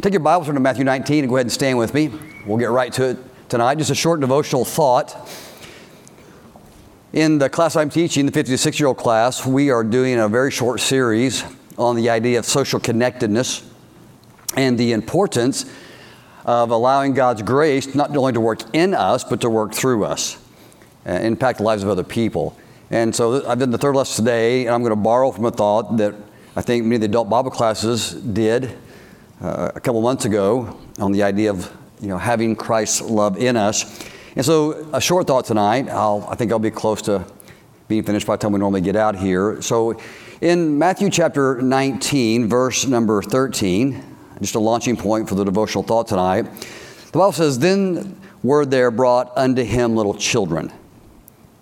Take your Bibles, to Matthew 19, and go ahead and stand with me. We'll get right to it tonight. Just a short devotional thought. In the class I'm teaching, the 56 year old class, we are doing a very short series on the idea of social connectedness and the importance of allowing God's grace not only to work in us, but to work through us, and impact the lives of other people. And so I've done the third lesson today, and I'm going to borrow from a thought that I think many of the adult Bible classes did uh, a couple months ago on the idea of you know having Christ's love in us. And so a short thought tonight. I'll, I think I'll be close to being finished by the time we normally get out here. So in Matthew chapter 19, verse number 13, just a launching point for the devotional thought tonight. The Bible says, Then were there brought unto him little children,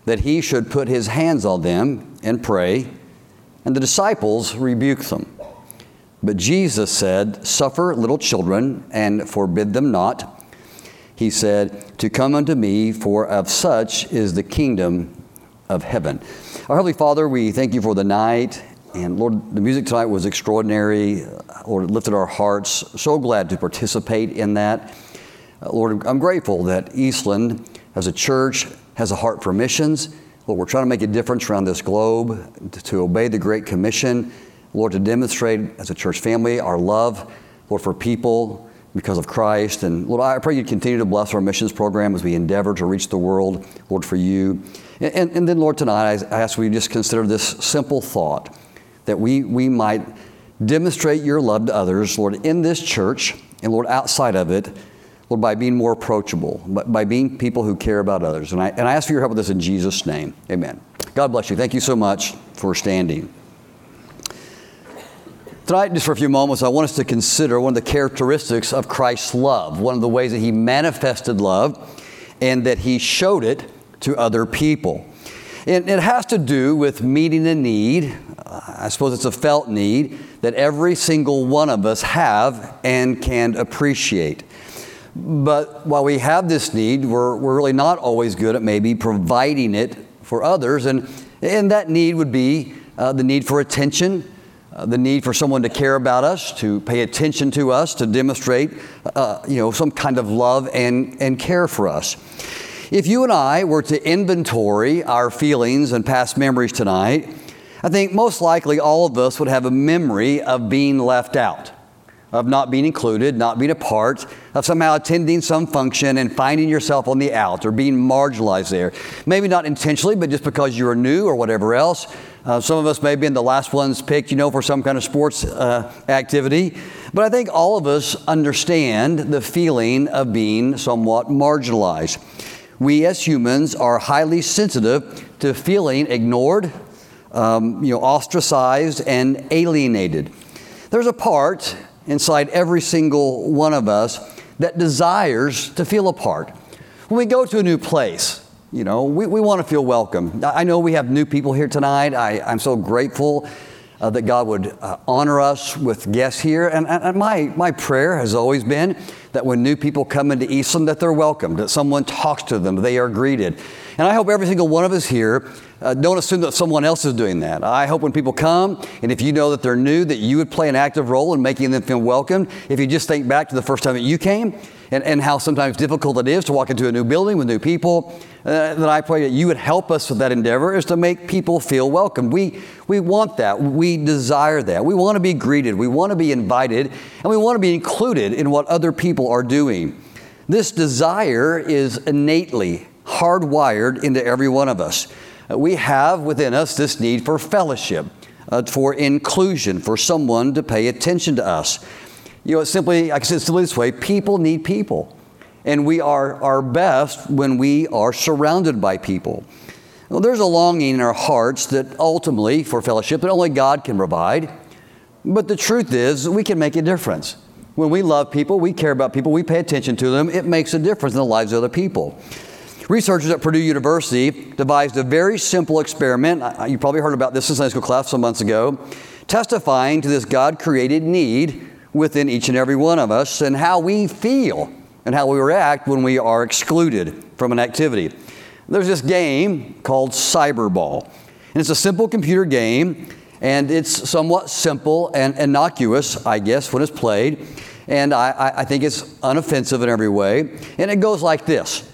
that he should put his hands on them and pray, and the disciples rebuked them. But Jesus said, Suffer little children and forbid them not. He said, To come unto me, for of such is the kingdom of heaven. Our Heavenly Father, we thank you for the night. And Lord, the music tonight was extraordinary. Lord, it lifted our hearts. So glad to participate in that. Uh, Lord, I'm grateful that Eastland, as a church, has a heart for missions. Lord, we're trying to make a difference around this globe to obey the Great Commission Lord, to demonstrate as a church family our love, Lord, for people because of Christ. And Lord, I pray you continue to bless our missions program as we endeavor to reach the world, Lord, for you. And, and, and then, Lord, tonight I ask we just consider this simple thought that we, we might demonstrate your love to others, Lord, in this church and, Lord, outside of it, Lord, by being more approachable, by being people who care about others. And I, and I ask for your help with this in Jesus' name. Amen. God bless you. Thank you so much for standing. Tonight, just for a few moments, I want us to consider one of the characteristics of Christ's love, one of the ways that he manifested love and that he showed it to other people. And it has to do with meeting a need. I suppose it's a felt need that every single one of us have and can appreciate. But while we have this need, we're, we're really not always good at maybe providing it for others. And, and that need would be uh, the need for attention, uh, the need for someone to care about us, to pay attention to us, to demonstrate, uh, you know, some kind of love and, and care for us. If you and I were to inventory our feelings and past memories tonight, I think most likely all of us would have a memory of being left out, of not being included, not being a part, of somehow attending some function and finding yourself on the out or being marginalized there. Maybe not intentionally, but just because you were new or whatever else. Uh, some of us may have been the last ones picked, you know, for some kind of sports uh, activity. But I think all of us understand the feeling of being somewhat marginalized. We as humans are highly sensitive to feeling ignored, um, you know, ostracized, and alienated. There's a part inside every single one of us that desires to feel a part. When we go to a new place, you know, we, we want to feel welcome. I know we have new people here tonight. I, I'm so grateful uh, that God would uh, honor us with guests here. And, and, my, my prayer has always been that when new people come into Eastland, that they're welcomed, that someone talks to them, they are greeted. And I hope every single one of us here uh, don't assume that someone else is doing that. I hope when people come, and if you know that they're new, that you would play an active role in making them feel welcome. If you just think back to the first time that you came, and, and how sometimes difficult it is to walk into a new building with new people, uh, that I pray that you would help us with that endeavor is to make people feel welcome. We, we want that. We desire that. We want to be greeted. We want to be invited. And we want to be included in what other people are doing. This desire is innately hardwired into every one of us. Uh, we have within us this need for fellowship, uh, for inclusion, for someone to pay attention to us. You know, simply, I can say it simply this way people need people. And we are our best when we are surrounded by people. Well, there's a longing in our hearts that ultimately, for fellowship, that only God can provide. But the truth is, we can make a difference. When we love people, we care about people, we pay attention to them, it makes a difference in the lives of other people. Researchers at Purdue University devised a very simple experiment. You probably heard about this in Sunday school class some months ago, testifying to this God created need within each and every one of us and how we feel and how we react when we are excluded from an activity. There's this game called Cyberball, and it's a simple computer game, and it's somewhat simple and innocuous, I guess, when it's played. and I, I think it's unoffensive in every way. And it goes like this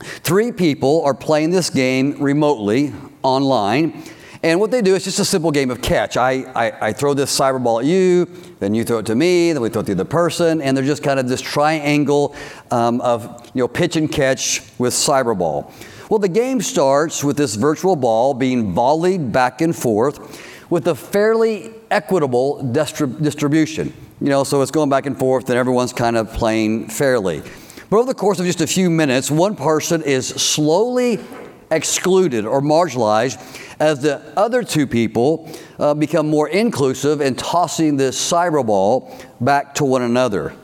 Three people are playing this game remotely online. And what they do is just a simple game of catch. I, I, I, throw this cyber ball at you, then you throw it to me, then we throw it to the other person, and they're just kind of this triangle um, of you know, pitch and catch with cyber ball. Well, the game starts with this virtual ball being volleyed back and forth with a fairly equitable distrib- distribution. You know, so it's going back and forth, and everyone's kind of playing fairly. But over the course of just a few minutes, one person is slowly excluded or marginalized as the other two people uh, become more inclusive in tossing this cyber ball back to one another.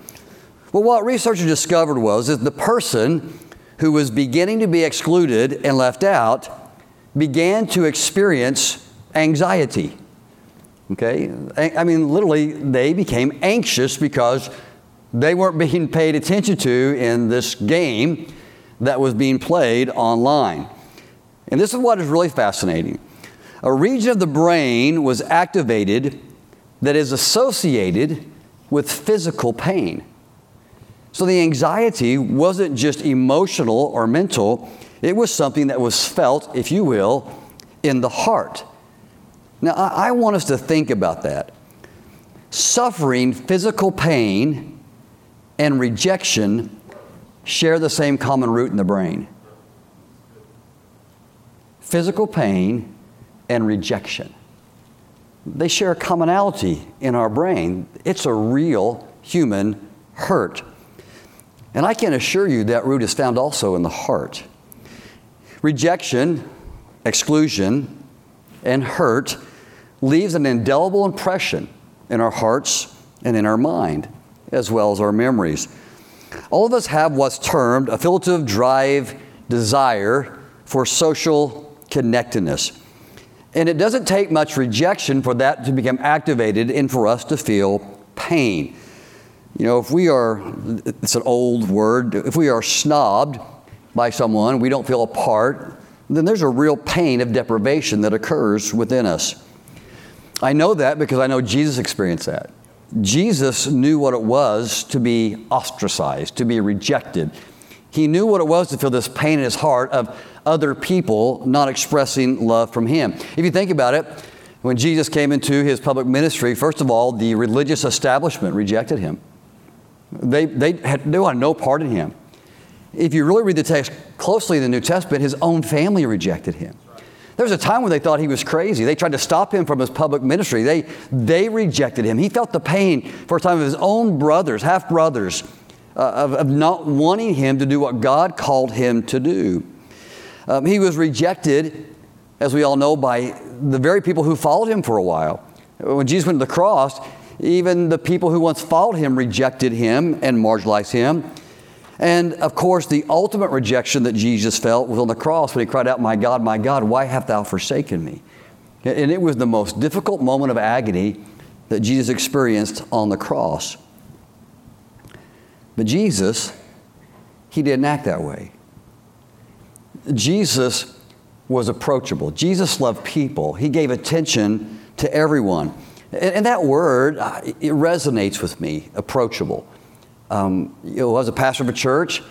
Well, what researchers discovered was that the person who was beginning to be excluded and left out began to experience anxiety. Okay? I mean, literally, they became anxious because they weren't being paid attention to in this game that was being played online. And this is what is really fascinating. A region of the brain was activated that is associated with physical pain. So the anxiety wasn't just emotional or mental, it was something that was felt, if you will, in the heart. Now, I, want us to think about that. Suffering physical pain and rejection share the same common root in the brain physical pain and rejection. They share a commonality in our brain. It's a real human hurt. And I can assure you that root is found also in the heart. Rejection, exclusion, and hurt leaves an indelible impression in our hearts and in our mind as well as our memories. All of us have what's termed affiliative drive desire for social connectedness. And it doesn't take much rejection for that to become activated and for us to feel pain. You know, if we are, it's an old word, if we are snobbed by someone, we don't feel a part, then there's a real pain of deprivation that occurs within us. I know that because I know Jesus experienced that. Jesus knew what it was to be ostracized, to be rejected. He knew what it was to feel this pain in his heart of other people not expressing love from him. If you think about it, when Jesus came into his public ministry, first of all, the religious establishment rejected him. They, they, had, they wanted no part in him. If you really read the text closely in the New Testament, his own family rejected him. There was a time when they thought he was crazy. They tried to stop him from his public ministry. They, they rejected him. He felt the pain for a time of his own brothers, half brothers, uh, of, of, not wanting him to do what God called him to do. Um, he was rejected, as we all know, by the very people who followed him for a while. When Jesus went to the cross, even the people who once followed him rejected him and marginalized him. And of course, the ultimate rejection that Jesus felt was on the cross when he cried out, My God, my God, why hast thou forsaken me? And it was the most difficult moment of agony that Jesus experienced on the cross. But Jesus, he didn't act that way. Jesus was approachable. Jesus loved people. He gave attention to everyone. And, that word, uh, it resonates with me, approachable. Um, you know, as a pastor of a church,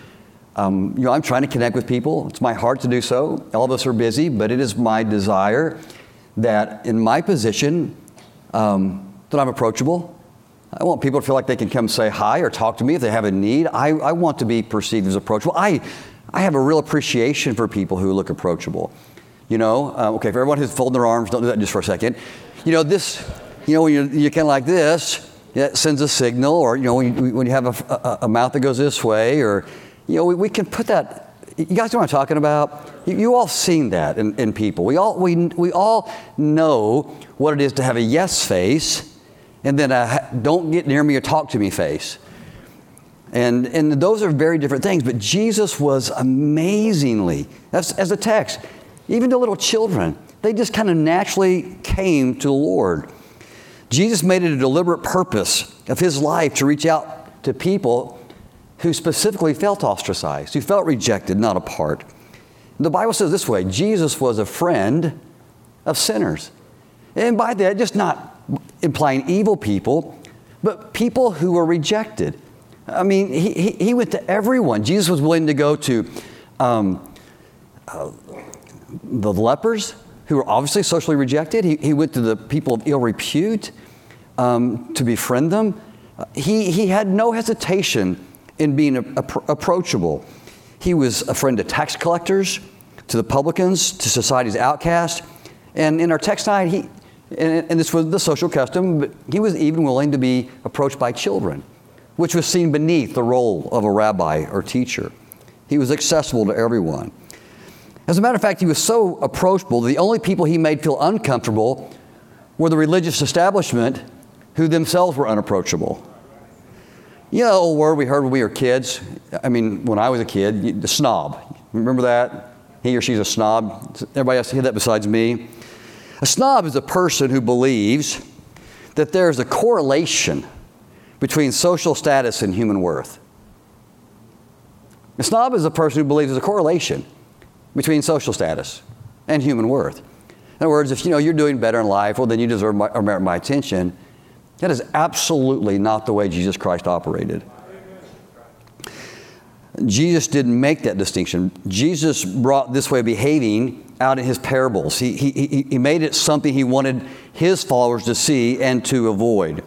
um, you know, I'm trying to connect with people. It's my heart to do so. All of us are busy, but it is my desire that in my position, um, that I'm approachable. I want people to feel like they can come say hi or talk to me if they have a need. I, I want to be perceived as approachable. I, I have a real appreciation for people who look approachable. You know, uh, okay, for everyone who's folding their arms, don't do that just for a second. You know, this, you know, when you're, you're kind of like this, it sends a signal, or you know, when you, when you have a, a, a, mouth that goes this way, or you know, we, we, can put that. You guys know what I'm talking about? You, you all seen that in, in people. We all we, we all know what it is to have a yes face, and then a don't get near me or talk to me face. And, and those are very different things. But Jesus was amazingly, as a text, even to little children, they just kind of naturally came to the Lord. Jesus made it a deliberate purpose of his life to reach out to people who specifically felt ostracized, who felt rejected, not a part. The Bible says this way Jesus was a friend of sinners. And by that, just not implying evil people, but people who were rejected. I mean, he, he, he went to everyone. Jesus was willing to go to um, uh, the lepers, who were obviously socially rejected. He, he went to the people of ill repute um, to befriend them. He, he had no hesitation in being a, a, approachable. He was a friend to tax collectors, to the publicans, to society's outcast. And in our text tonight, he, and, and this was the social custom, but he was even willing to be approached by children, which was seen beneath the role of a rabbi or teacher. He was accessible to everyone. As a matter of fact, he was so approachable, the only people he made feel uncomfortable were the religious establishment who themselves were unapproachable. You know, old word we heard when we were kids. I mean, when I was a kid, the snob. Remember that? He or she's a snob. Everybody else hear that besides me. A snob is a person who believes that there's a correlation between social status and human worth. A snob is a person who believes there's a correlation between social status and human worth. In other words, if you know you're doing better in life, well, then you deserve my, or merit my attention. That is absolutely not the way Jesus Christ operated. Jesus didn't make that distinction. Jesus brought this way of behaving out in his parables. He, he, he made it something he wanted his followers to see and to avoid.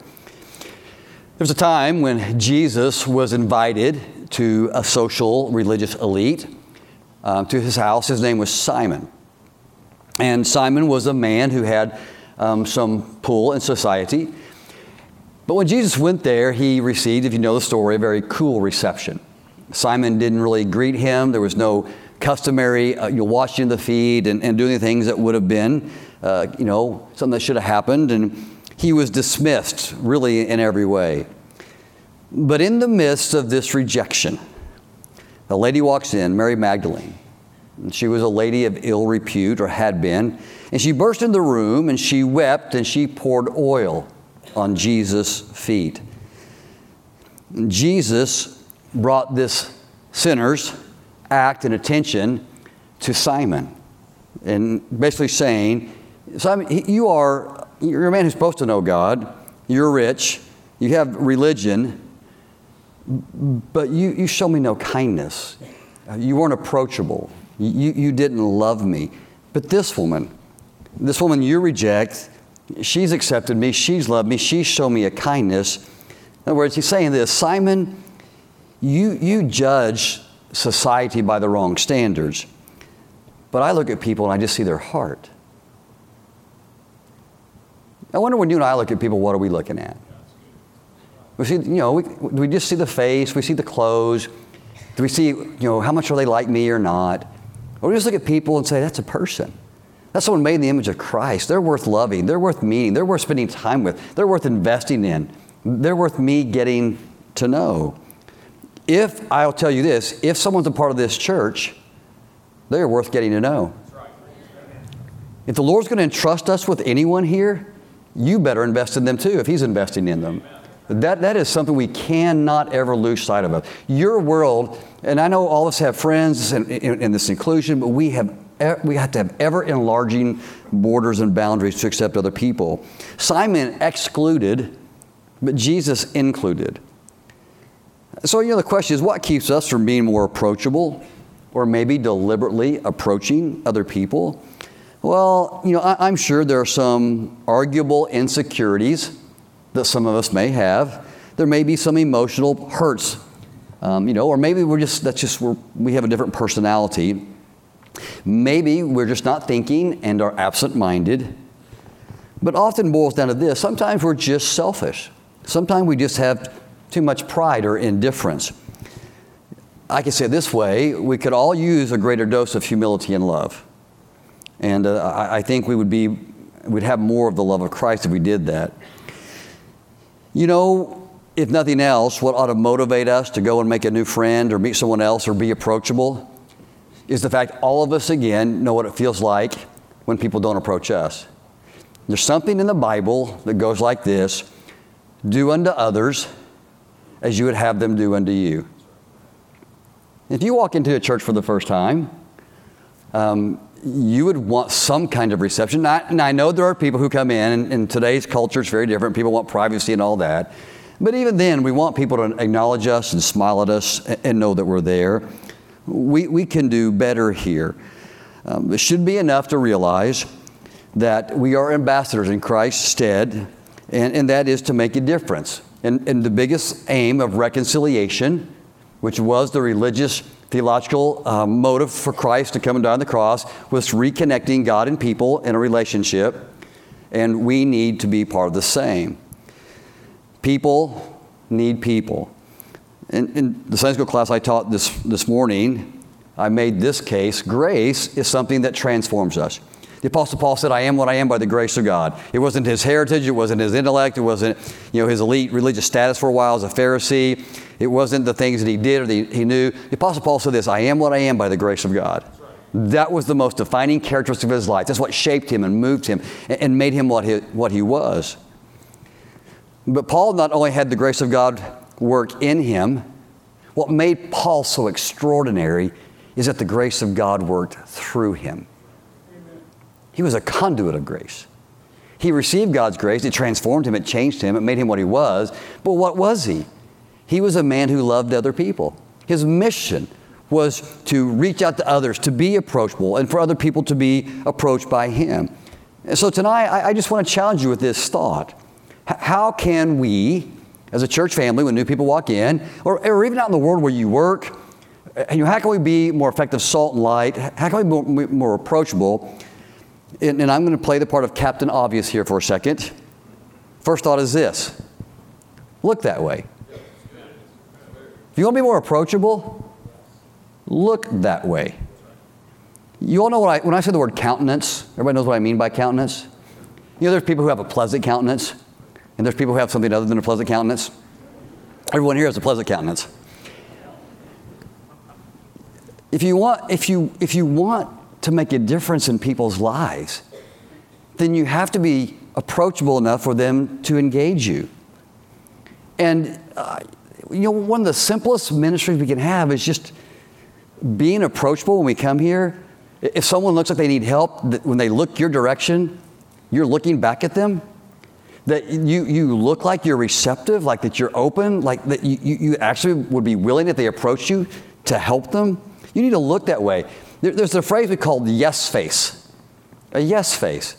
There was a time when Jesus was invited to a social religious elite um, to his house. His name was Simon. And Simon was a man who had um, some pull in society. But when Jesus went there, he received, if you know the story, a very cool reception. Simon didn't really greet him. There was no customary, uh, you know, washing the feet and, and doing the things that would have been, uh, you know, something that should have happened. And he was dismissed, really, in every way. But in the midst of this rejection, a lady walks in, Mary Magdalene. She was a lady of ill repute, or had been. And she burst in the room and she wept and she poured oil on Jesus' feet. Jesus brought this sinner's act and attention to Simon and basically saying, Simon, you are you're a man who's supposed to know God, you're rich, you have religion, but you, you show me no kindness. Uh, you weren't approachable. You, you didn't love me. But this woman, this woman you reject, she's accepted me, she's loved me, she's shown me a kindness. In other words, he's saying this Simon, you, you judge society by the wrong standards. But I look at people and I just see their heart. I wonder when you and I look at people, what are we looking at? We see, you know, we, we just see the face, we see the clothes. Do we see, you know, how much are they like me or not? Or we just look at people and say, that's a person. That's someone made in the image of Christ. They're worth loving. They're worth meeting. They're worth spending time with. They're worth investing in. They're worth me getting to know. If, I'll tell you this, if someone's a part of this church, they're worth getting to know. If the Lord's going to entrust us with anyone here, you better invest in them too if He's investing in them. That, that is something we cannot ever lose sight of. Your world, and I know all of us have friends in, in, in this inclusion, but we have we have to have ever enlarging borders and boundaries to accept other people. Simon excluded, but Jesus included. So, you know, the question is what keeps us from being more approachable or maybe deliberately approaching other people? Well, you know, I, am sure there are some arguable insecurities that some of us may have. There may be some emotional hurts, um, you know, or maybe we're just, that's just, we're, we have a different personality. Maybe we're just not thinking and are absent minded. But often boils down to this sometimes we're just selfish. Sometimes we just have too much pride or indifference. I can say it this way we could all use a greater dose of humility and love. And uh, I, I think we would be, we'd have more of the love of Christ if we did that. You know, if nothing else, what ought to motivate us to go and make a new friend or meet someone else or be approachable is the fact all of us, again, know what it feels like when people don't approach us. There's something in the Bible that goes like this Do unto others as you would have them do unto you. If you walk into a church for the first time, um, you would want some kind of reception. and I know there are people who come in, and, and today's culture is very different. People want privacy and all that. But even then, we want people to acknowledge us and smile at us and know that we're there. We, we can do better here. Um, it should be enough to realize that we are ambassadors in Christ's stead, and, and that is to make a difference. And, and the biggest aim of reconciliation, which was the religious theological um, motive for Christ to come and die on the cross, was reconnecting God and people in a relationship, and we need to be part of the same. People need people. In, in the Sunday school class I taught this, this morning, I made this case grace is something that transforms us. The Apostle Paul said, I am what I am by the grace of God. It wasn't his heritage, it wasn't his intellect, it wasn't you know, his elite religious status for a while as a Pharisee, it wasn't the things that he did or he knew. The Apostle Paul said this I am what I am by the grace of God. That was the most defining characteristic of his life. That's what shaped him and moved him and made him what he, what he was. But Paul not only had the grace of God work in him, what made Paul so extraordinary is that the grace of God worked through him. He was a conduit of grace. He received God's grace, it transformed him, it changed him, it made him what he was. But what was he? He was a man who loved other people. His mission was to reach out to others, to be approachable, and for other people to be approached by him. And so tonight, I, I just want to challenge you with this thought. H- how can we, as a church family, when new people walk in, or, or even out in the world where you work, eh, you know, how can we be more effective salt and light? How can we be more, more approachable? And, and I'm going to play the part of Captain Obvious here for a second. First thought is this look that way. If you want to be more approachable, look that way. You all know what I, when I say the word countenance, everybody knows what I mean by countenance? You know, there's people who have a pleasant countenance, and there's people who have something other than a pleasant countenance. Everyone here has a pleasant countenance. If you want, if you, if you want to make a difference in people's lives, then you have to be approachable enough for them to engage you. And, uh, you know, one of the simplest ministries we can have is just being approachable when we come here. If someone looks like they need help, when they look your direction, you're looking back at them. That you, you look like you're receptive, like that you're open, like that you, you actually would be willing if they approach you to help them. You need to look that way. There, there's a phrase we call yes face, a yes face.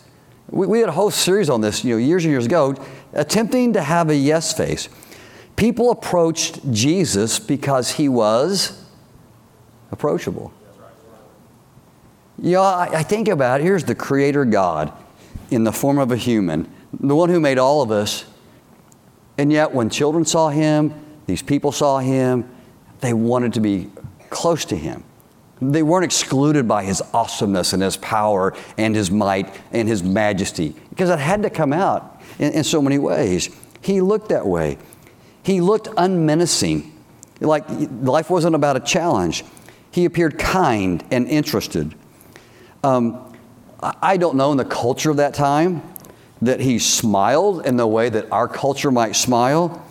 We, we had a whole series on this, you know, years and years ago, attempting to have a yes face. People approached Jesus because he was approachable. I, I think about it. Here's the Creator God in the form of a human, the one who made all of us. And yet, when children saw him, these people saw him, they wanted to be close to him. They weren't excluded by his awesomeness and his power and his might and his majesty because it had to come out in, in so many ways. He looked that way. He looked unmenacing, like life wasn't about a challenge. He appeared kind and interested. Um, I don't know in the culture of that time that he smiled in the way that our culture might smile,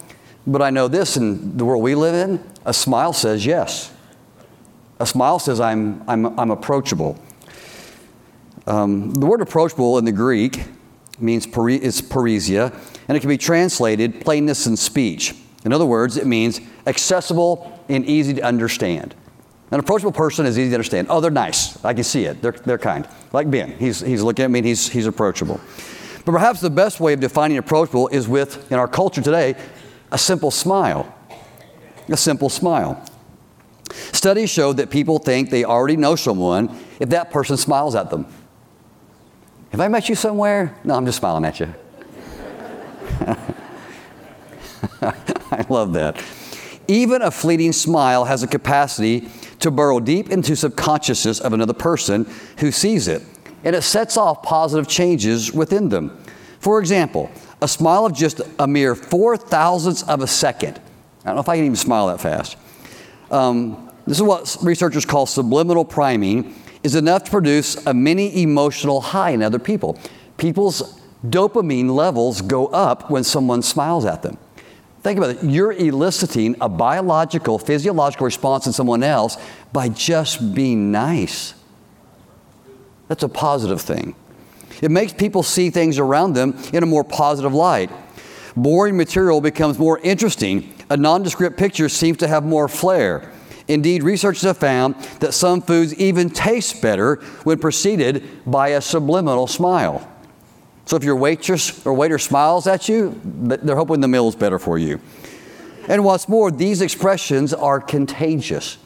but I know this in the world we live in a smile says yes. A smile says, I'm, I'm, I'm approachable. Um, the word approachable in the Greek means is parrhesia, and it can be translated plainness in speech. In other words, it means accessible and easy to understand. An approachable person is easy to understand. Oh, they're nice. I can see it. They're, they're kind. Like Ben. He's, he's looking at me and he's, he's approachable. But perhaps the best way of defining approachable is with, in our culture today, a simple smile. A simple smile. Studies show that people think they already know someone if that person smiles at them. Have I met you somewhere? No, I'm just smiling at you. I love that. Even a fleeting smile has a capacity to burrow deep into subconsciousness of another person who sees it, and it sets off positive changes within them. For example, a smile of just a mere four thousandths of a second. I don't know if I can even smile that fast. Um, this is what researchers call subliminal priming, is enough to produce a mini emotional high in other people. People's dopamine levels go up when someone smiles at them. Think about it. You're eliciting a biological, physiological response in someone else by just being nice. That's a positive thing. It makes people see things around them in a more positive light. Boring material becomes more interesting. A nondescript picture seems to have more flair. Indeed, researchers have found that some foods even taste better when preceded by a subliminal smile. So if your waitress or waiter smiles at you, they're hoping the meal is better for you. And what's more, these expressions are contagious.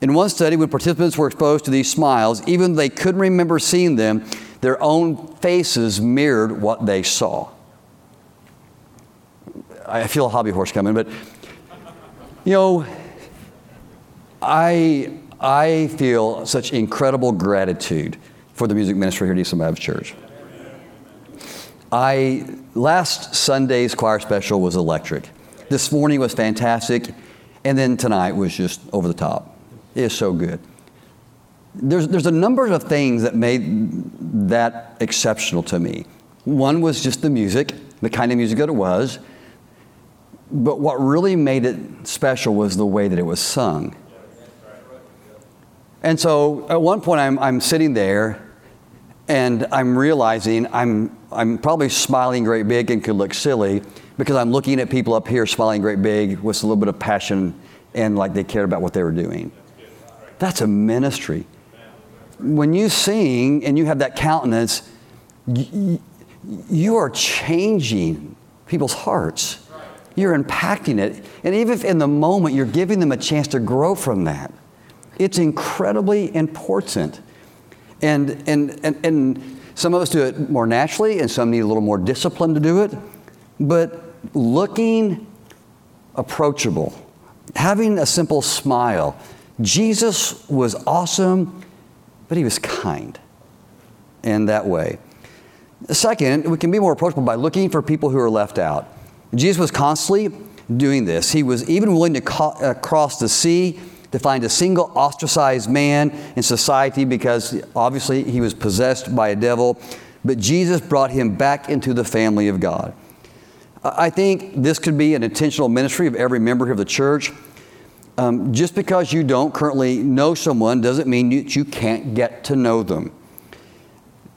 In one study, when participants were exposed to these smiles, even they couldn't remember seeing them, their own faces mirrored what they saw. I feel a hobby horse coming, but you know, I, I feel such incredible gratitude for the music ministry here at Eastland Baptist Church. I last Sunday's choir special was electric. This morning was fantastic, and then tonight was just over the top. It is so good. There's, there's a number of things that made that exceptional to me. One was just the music, the kind of music that it was. But what really made it special was the way that it was sung. And so at one point, I'm, I'm sitting there and I'm realizing I'm, I'm probably smiling great big and could look silly because I'm looking at people up here smiling great big with a little bit of passion and like they cared about what they were doing. That's a ministry. When you sing and you have that countenance, you, are changing people's hearts. You're impacting it. And even if in the moment you're giving them a chance to grow from that, it's incredibly important. And, and, and, and some of us do it more naturally, and some need a little more discipline to do it. But looking approachable, having a simple smile. Jesus was awesome, but he was kind in that way. Second, we can be more approachable by looking for people who are left out. Jesus was constantly doing this. He was even willing to uh, cross the sea to find a single ostracized man in society because obviously he was possessed by a devil. But Jesus brought him back into the family of God. I think this could be an intentional ministry of every member of the church. Um, just because you don't currently know someone doesn't mean that you can't get to know them.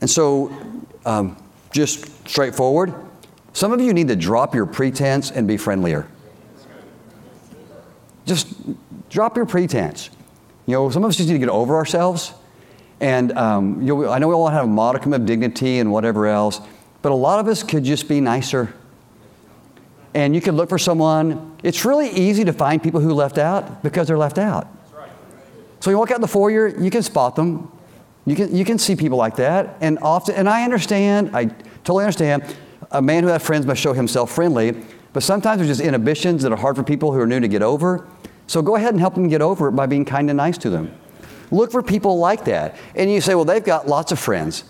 And so, um, just straightforward, some of you need to drop your pretense and be friendlier. Just drop your pretense. You know, some of us just need to get over ourselves. And um, you know, I know we all have a modicum of dignity and whatever else, but a lot of us could just be nicer. And you could look for someone. It's really easy to find people who left out because they're left out. So you walk out in the foyer, you can spot them. You can, you can see people like that. And often, and I understand, I totally understand, a man who has friends must show himself friendly, but sometimes there's just inhibitions that are hard for people who are new to get over. So go ahead and help them get over it by being kind and nice to them. Look for people like that. And you say, well, they've got lots of friends.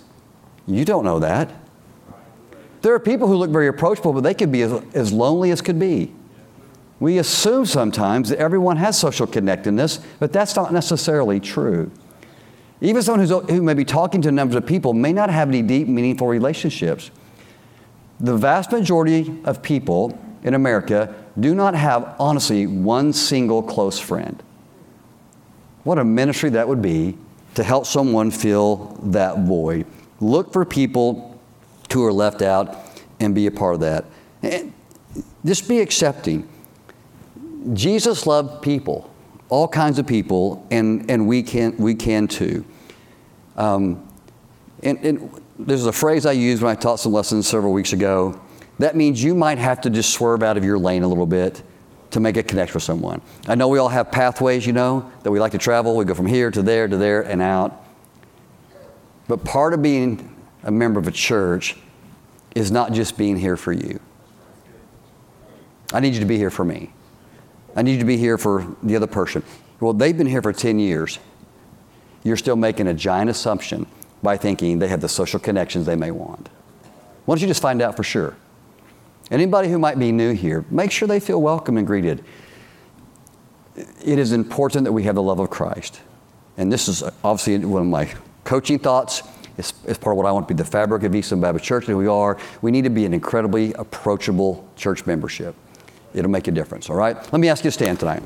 You don't know that. There are people who look very approachable, but they could be as, as lonely as could be. We assume sometimes that everyone has social connectedness, but that's not necessarily true. Even someone who may be talking to numbers of people may not have any deep, meaningful relationships. The vast majority of people in America do not have, honestly, one single close friend. What a ministry that would be to help someone fill that void. Look for people who are left out and be a part of that. And just be accepting. Jesus loved people, all kinds of people, and, and we, can, we can too. Um, and, and there's a phrase I used when I taught some lessons several weeks ago that means you might have to just swerve out of your lane a little bit to make a connection with someone. I know we all have pathways, you know, that we like to travel. We go from here to there to there and out. But part of being a member of a church is not just being here for you. I need you to be here for me. I need you to be here for the other person. Well, they've been here for 10 years. You're still making a giant assumption by thinking they have the social connections they may want. Why don't you just find out for sure? Anybody who might be new here, make sure they feel welcome and greeted. It is important that we have the love of Christ. And this is obviously one of my coaching thoughts. It's, it's part of what I want to be the fabric of Eastland Baptist Church that we are. We need to be an incredibly approachable church membership. It'll make a difference, all right? Let me ask you to stand tonight.